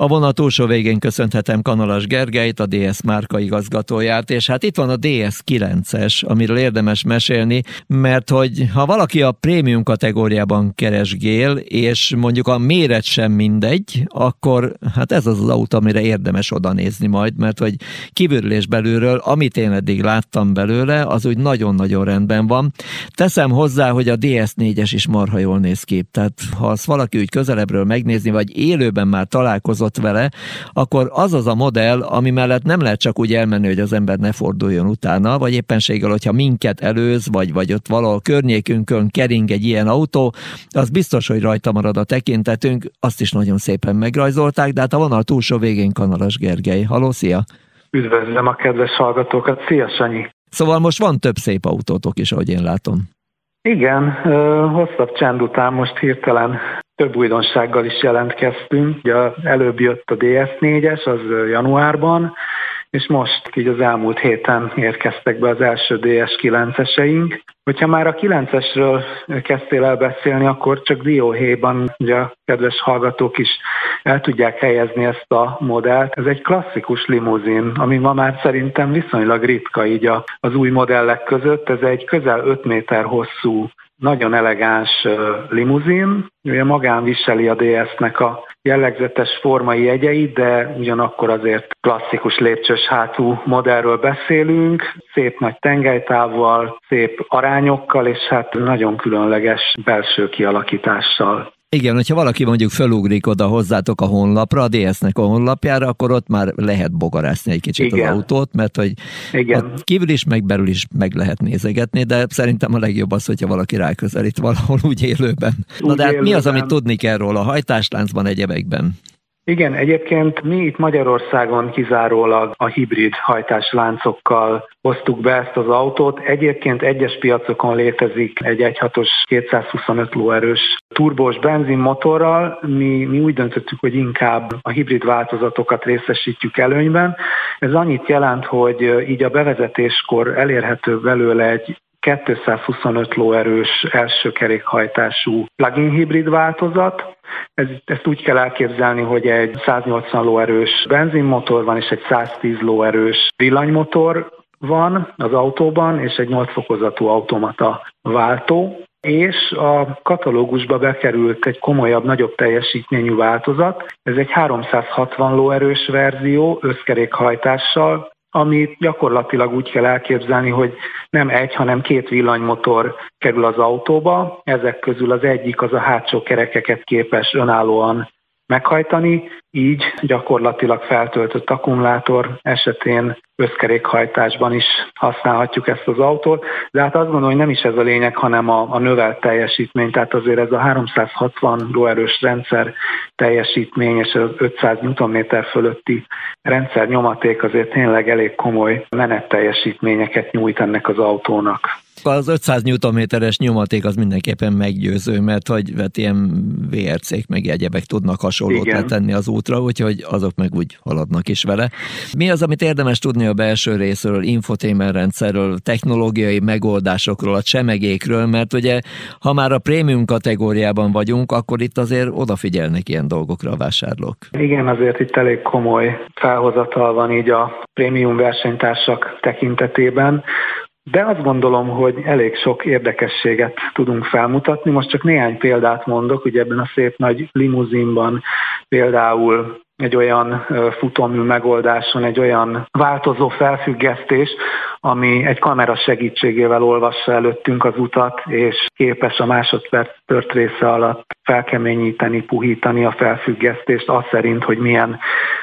A vonat túlsó végén köszönhetem Kanalas Gergelyt, a DS márka igazgatóját, és hát itt van a DS 9-es, amiről érdemes mesélni, mert hogy ha valaki a prémium kategóriában keresgél, és mondjuk a méret sem mindegy, akkor hát ez az az autó, amire érdemes oda nézni majd, mert hogy kívülről és belülről, amit én eddig láttam belőle, az úgy nagyon-nagyon rendben van. Teszem hozzá, hogy a DS4-es is marha jól néz ki, tehát ha azt valaki úgy közelebbről megnézni, vagy élőben már találkozott találkozott vele, akkor az az a modell, ami mellett nem lehet csak úgy elmenni, hogy az ember ne forduljon utána, vagy éppenséggel, hogyha minket előz, vagy, vagy ott valahol környékünkön kering egy ilyen autó, az biztos, hogy rajta marad a tekintetünk, azt is nagyon szépen megrajzolták, de hát a vonal túlsó végén Kanalas Gergely. Haló, szia! Üdvözlöm a kedves hallgatókat, szia Sanyi! Szóval most van több szép autótok is, ahogy én látom. Igen, hosszabb csend után most hirtelen több újdonsággal is jelentkeztünk. Ugye előbb jött a DS4-es, az januárban, és most így az elmúlt héten érkeztek be az első DS9-eseink. Hogyha már a 9-esről kezdtél el beszélni, akkor csak dióhéjban ugye a kedves hallgatók is el tudják helyezni ezt a modellt. Ez egy klasszikus limuzin, ami ma már szerintem viszonylag ritka így az új modellek között. Ez egy közel 5 méter hosszú nagyon elegáns limuzin, ugye magán viseli a DS-nek a jellegzetes formai jegyeit, de ugyanakkor azért klasszikus lépcsős hátú modellről beszélünk, szép nagy tengelytávval, szép arányokkal, és hát nagyon különleges belső kialakítással. Igen, hogyha valaki mondjuk felugrik oda hozzátok a honlapra, a DS-nek a honlapjára, akkor ott már lehet bogarászni egy kicsit Igen. az autót, mert hogy Igen. kívül is, meg belül is meg lehet nézegetni, de szerintem a legjobb az, hogyha valaki ráközelít valahol úgy élőben. Úgy Na de hát élőben. mi az, amit tudni kell róla a hajtásláncban, egyebekben? Igen, egyébként mi itt Magyarországon kizárólag a hibrid hajtásláncokkal hoztuk be ezt az autót. Egyébként egyes piacokon létezik egy 1.6-os 225 lóerős turbós benzinmotorral. Mi, mi úgy döntöttük, hogy inkább a hibrid változatokat részesítjük előnyben. Ez annyit jelent, hogy így a bevezetéskor elérhető belőle egy 225 lóerős első kerékhajtású plug-in hibrid változat. Ez, ezt úgy kell elképzelni, hogy egy 180 lóerős benzinmotor van, és egy 110 lóerős villanymotor van az autóban, és egy 8 fokozatú automata váltó és a katalógusba bekerült egy komolyabb, nagyobb teljesítményű változat. Ez egy 360 lóerős verzió összkerékhajtással, amit gyakorlatilag úgy kell elképzelni, hogy nem egy, hanem két villanymotor kerül az autóba. Ezek közül az egyik az a hátsó kerekeket képes önállóan meghajtani, így gyakorlatilag feltöltött akkumulátor esetén összkerékhajtásban is használhatjuk ezt az autót, de hát azt gondolom, hogy nem is ez a lényeg, hanem a, a növelt teljesítmény, tehát azért ez a 360 lóerős rendszer teljesítmény és az 500 Nm fölötti rendszer nyomaték azért tényleg elég komoly menetteljesítményeket nyújt ennek az autónak. Az 500 Nm-es nyomaték az mindenképpen meggyőző, mert hogy vet ilyen VRC-k meg egyebek tudnak hasonlót Igen. letenni az útra, úgyhogy azok meg úgy haladnak is vele. Mi az, amit érdemes tudni a belső részről, infotainment rendszerről, technológiai megoldásokról, a csemegékről, mert ugye ha már a prémium kategóriában vagyunk, akkor itt azért odafigyelnek ilyen dolgokra a vásárlók. Igen, azért itt elég komoly felhozatal van így a prémium versenytársak tekintetében. De azt gondolom, hogy elég sok érdekességet tudunk felmutatni. Most csak néhány példát mondok, ugye ebben a szép nagy limuzinban például egy olyan futómű megoldáson, egy olyan változó felfüggesztés, ami egy kamera segítségével olvassa előttünk az utat, és képes a másodperc tört része alatt felkeményíteni, puhítani a felfüggesztést, az szerint, hogy milyen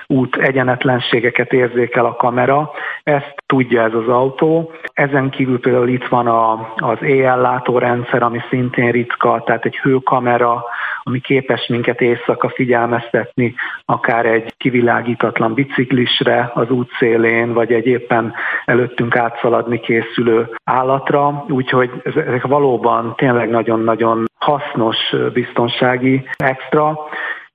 út egyenetlenségeket érzékel a kamera. Ezt tudja ez az autó. Ezen kívül például itt van a, az éjjellátórendszer, ami szintén ritka, tehát egy hőkamera, ami képes minket éjszaka figyelmeztetni, akár egy kivilágítatlan biciklisre az útszélén, vagy egy éppen előttünk átszaladni készülő állatra, úgyhogy ezek valóban tényleg nagyon-nagyon hasznos biztonsági extra.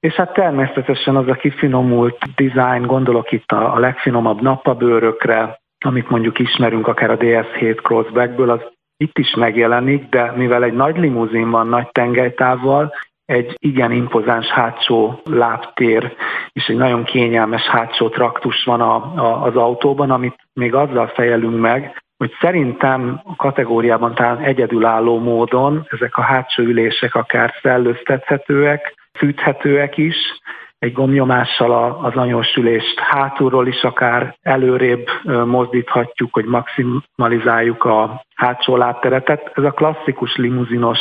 És hát természetesen az a kifinomult design, gondolok itt a, a legfinomabb nappabőrökre, amit mondjuk ismerünk akár a DS7 Crossbackből, az itt is megjelenik, de mivel egy nagy limuzin van nagy tengelytávval, egy igen impozáns hátsó lábtér és egy nagyon kényelmes hátsó traktus van a, a, az autóban, amit még azzal fejelünk meg, hogy szerintem a kategóriában talán egyedülálló módon ezek a hátsó ülések akár szellőztethetőek, fűthetőek is, egy gomnyomással az anyósülést hátulról is akár előrébb mozdíthatjuk, hogy maximalizáljuk a hátsó lábteretet. Ez a klasszikus limuzinos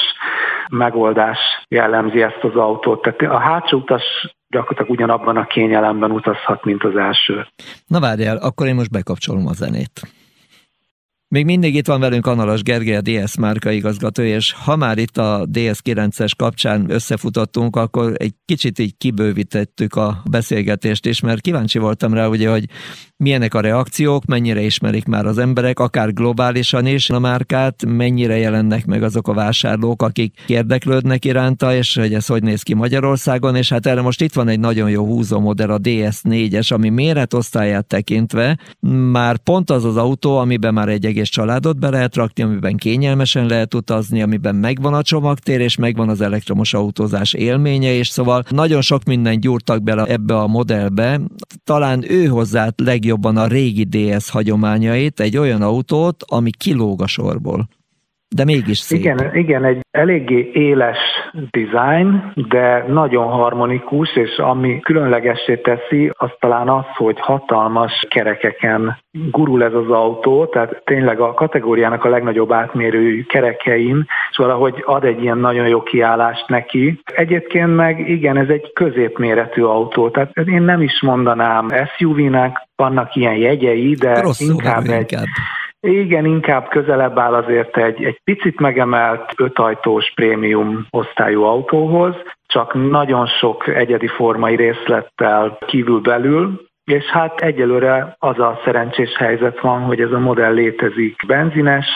megoldás jellemzi ezt az autót. Tehát a hátsó utas gyakorlatilag ugyanabban a kényelemben utazhat, mint az első. Na várjál, akkor én most bekapcsolom a zenét. Még mindig itt van velünk Analas Gergely, a DS márka igazgató, és ha már itt a DS9-es kapcsán összefutottunk, akkor egy kicsit így kibővítettük a beszélgetést is, mert kíváncsi voltam rá, ugye, hogy milyenek a reakciók, mennyire ismerik már az emberek, akár globálisan is a márkát, mennyire jelennek meg azok a vásárlók, akik érdeklődnek iránta, és hogy ez hogy néz ki Magyarországon, és hát erre most itt van egy nagyon jó húzó modell, a DS4-es, ami méretosztályát tekintve már pont az az autó, amiben már egy egész családot be lehet rakni, amiben kényelmesen lehet utazni, amiben megvan a csomagtér, és megvan az elektromos autózás élménye, és szóval nagyon sok minden gyúrtak bele ebbe a modellbe. Talán ő hozzá legjobban a régi DS hagyományait, egy olyan autót, ami kilóg a sorból de mégis szép. Igen, igen, egy eléggé éles design, de nagyon harmonikus, és ami különlegessé teszi, az talán az, hogy hatalmas kerekeken gurul ez az autó, tehát tényleg a kategóriának a legnagyobb átmérő kerekein, és valahogy ad egy ilyen nagyon jó kiállást neki. Egyébként meg igen, ez egy középméretű autó, tehát én nem is mondanám SUV-nek, vannak ilyen jegyei, de inkább egy, inkább igen, inkább közelebb áll azért egy, egy picit megemelt ötajtós prémium osztályú autóhoz, csak nagyon sok egyedi formai részlettel kívül belül, és hát egyelőre az a szerencsés helyzet van, hogy ez a modell létezik benzines,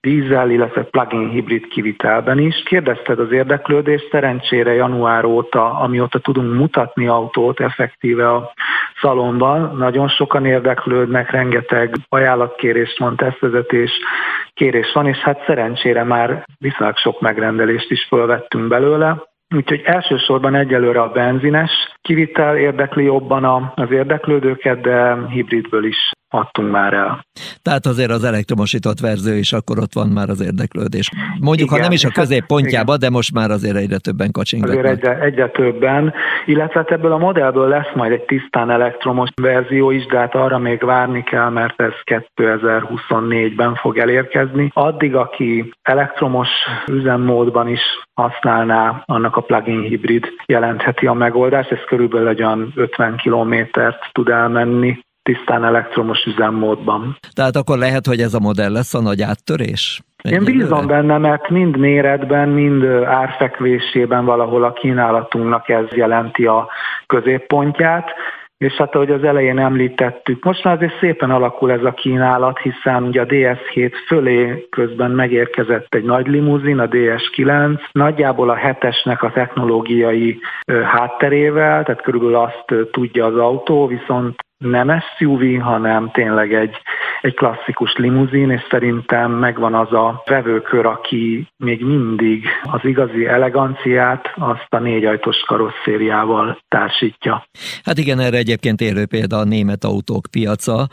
dízel, illetve plug-in hibrid kivitelben is. Kérdezted az érdeklődést, szerencsére január óta, amióta tudunk mutatni autót effektíve a szalonban, nagyon sokan érdeklődnek, rengeteg ajánlatkérés van, tesztvezetés kérés van, és hát szerencsére már viszonylag sok megrendelést is fölvettünk belőle. Úgyhogy elsősorban egyelőre a benzines kivitel érdekli jobban az érdeklődőket, de hibridből is adtunk már el. Tehát azért az elektromosított verzió is akkor ott van már az érdeklődés. Mondjuk, igen, ha nem is a középpontjába, de most már azért egyre többen kacsingatnak. Azért egyre, egyre többen, illetve hát ebből a modellből lesz majd egy tisztán elektromos verzió is, de hát arra még várni kell, mert ez 2024-ben fog elérkezni. Addig, aki elektromos üzemmódban is használná, annak a plug-in hibrid jelentheti a megoldást, ez körülbelül egy olyan 50 kilométert tud elmenni tisztán elektromos üzemmódban. Tehát akkor lehet, hogy ez a modell lesz a nagy áttörés? Én bízom benne, mert mind méretben, mind árfekvésében valahol a kínálatunknak ez jelenti a középpontját. És hát ahogy az elején említettük, most már azért szépen alakul ez a kínálat, hiszen ugye a DS7 fölé közben megérkezett egy nagy limuzin, a DS9, nagyjából a hetesnek a technológiai hátterével, tehát körülbelül azt tudja az autó, viszont nem SUV, hanem tényleg egy, egy klasszikus limuzin, és szerintem megvan az a vevőkör, aki még mindig az igazi eleganciát azt a négyajtos karosszériával társítja. Hát igen, erre egyébként élő példa a német autók piaca,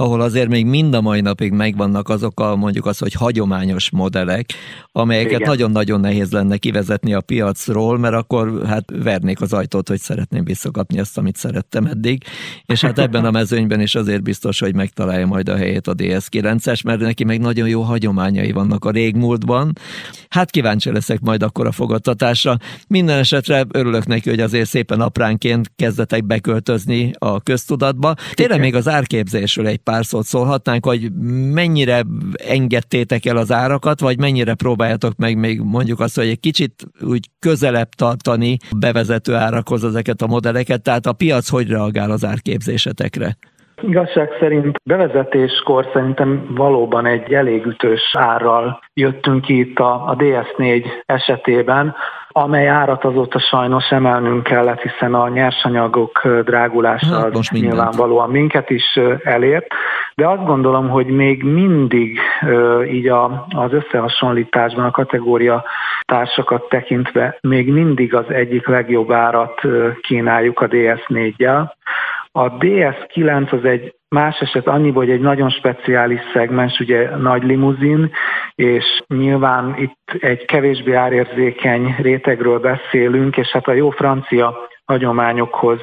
ahol azért még mind a mai napig megvannak azok a mondjuk az, hogy hagyományos modellek, amelyeket nagyon-nagyon nehéz lenne kivezetni a piacról, mert akkor hát vernék az ajtót, hogy szeretném visszakapni azt, amit szerettem eddig, és hát ebben a mezőnyben is azért biztos, hogy megtalálja majd a helyét a DS9-es, mert neki meg nagyon jó hagyományai vannak a régmúltban. Hát kíváncsi leszek majd akkor a fogadtatásra. Minden esetre örülök neki, hogy azért szépen apránként kezdetek beköltözni a köztudatba. Tényleg még az árképzésről egy pár szót szólhatnánk, hogy mennyire engedtétek el az árakat, vagy mennyire próbáljátok meg még mondjuk azt, hogy egy kicsit úgy közelebb tartani bevezető árakhoz ezeket a modelleket, tehát a piac hogy reagál az árképzésetekre? Igazság szerint bevezetéskor szerintem valóban egy elég ütős árral jöttünk ki itt a, a DS4 esetében, amely árat azóta sajnos emelnünk kellett, hiszen a nyersanyagok drágulása hát, az nyilvánvalóan minket is elért, de azt gondolom, hogy még mindig így a, az összehasonlításban a kategória társakat tekintve még mindig az egyik legjobb árat kínáljuk a DS4-jel. A DS9 az egy más eset annyi, hogy egy nagyon speciális szegmens, ugye nagy limuzin, és nyilván itt egy kevésbé árérzékeny rétegről beszélünk, és hát a jó francia hagyományokhoz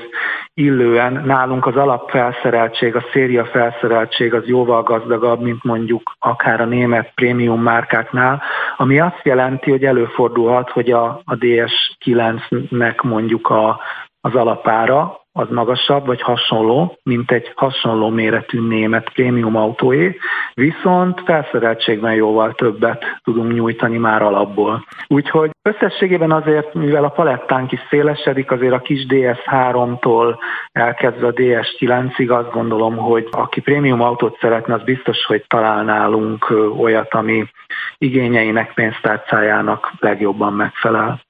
illően nálunk az alapfelszereltség, a széria felszereltség az jóval gazdagabb, mint mondjuk akár a német prémium márkáknál, ami azt jelenti, hogy előfordulhat, hogy a, a DS9-nek mondjuk a, az alapára az magasabb vagy hasonló, mint egy hasonló méretű német prémium autóé, viszont felszereltségben jóval többet tudunk nyújtani már alapból. Úgyhogy összességében azért, mivel a palettánk is szélesedik, azért a kis DS3-tól elkezdve a DS9-ig azt gondolom, hogy aki prémium autót szeretne, az biztos, hogy talál nálunk olyat, ami igényeinek, pénztárcájának legjobban megfelel.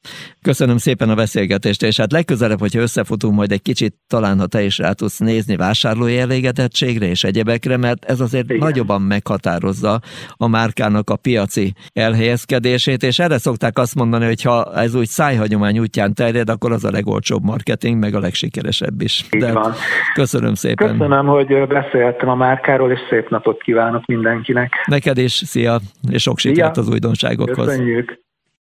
Köszönöm szépen a beszélgetést, és hát legközelebb, hogyha összefutunk majd egy kicsit, talán ha te is rá tudsz nézni vásárlói elégedettségre és egyebekre, mert ez azért Igen. nagyobban meghatározza a márkának a piaci elhelyezkedését, és erre szokták azt mondani, hogy ha ez úgy szájhagyomány útján terjed, akkor az a legolcsóbb marketing, meg a legsikeresebb is. Így De van. Köszönöm szépen. Köszönöm, hogy beszéltem a márkáról, és szép napot kívánok mindenkinek. Neked is, szia, és sok sikert az újdonságokhoz. Köszönjük.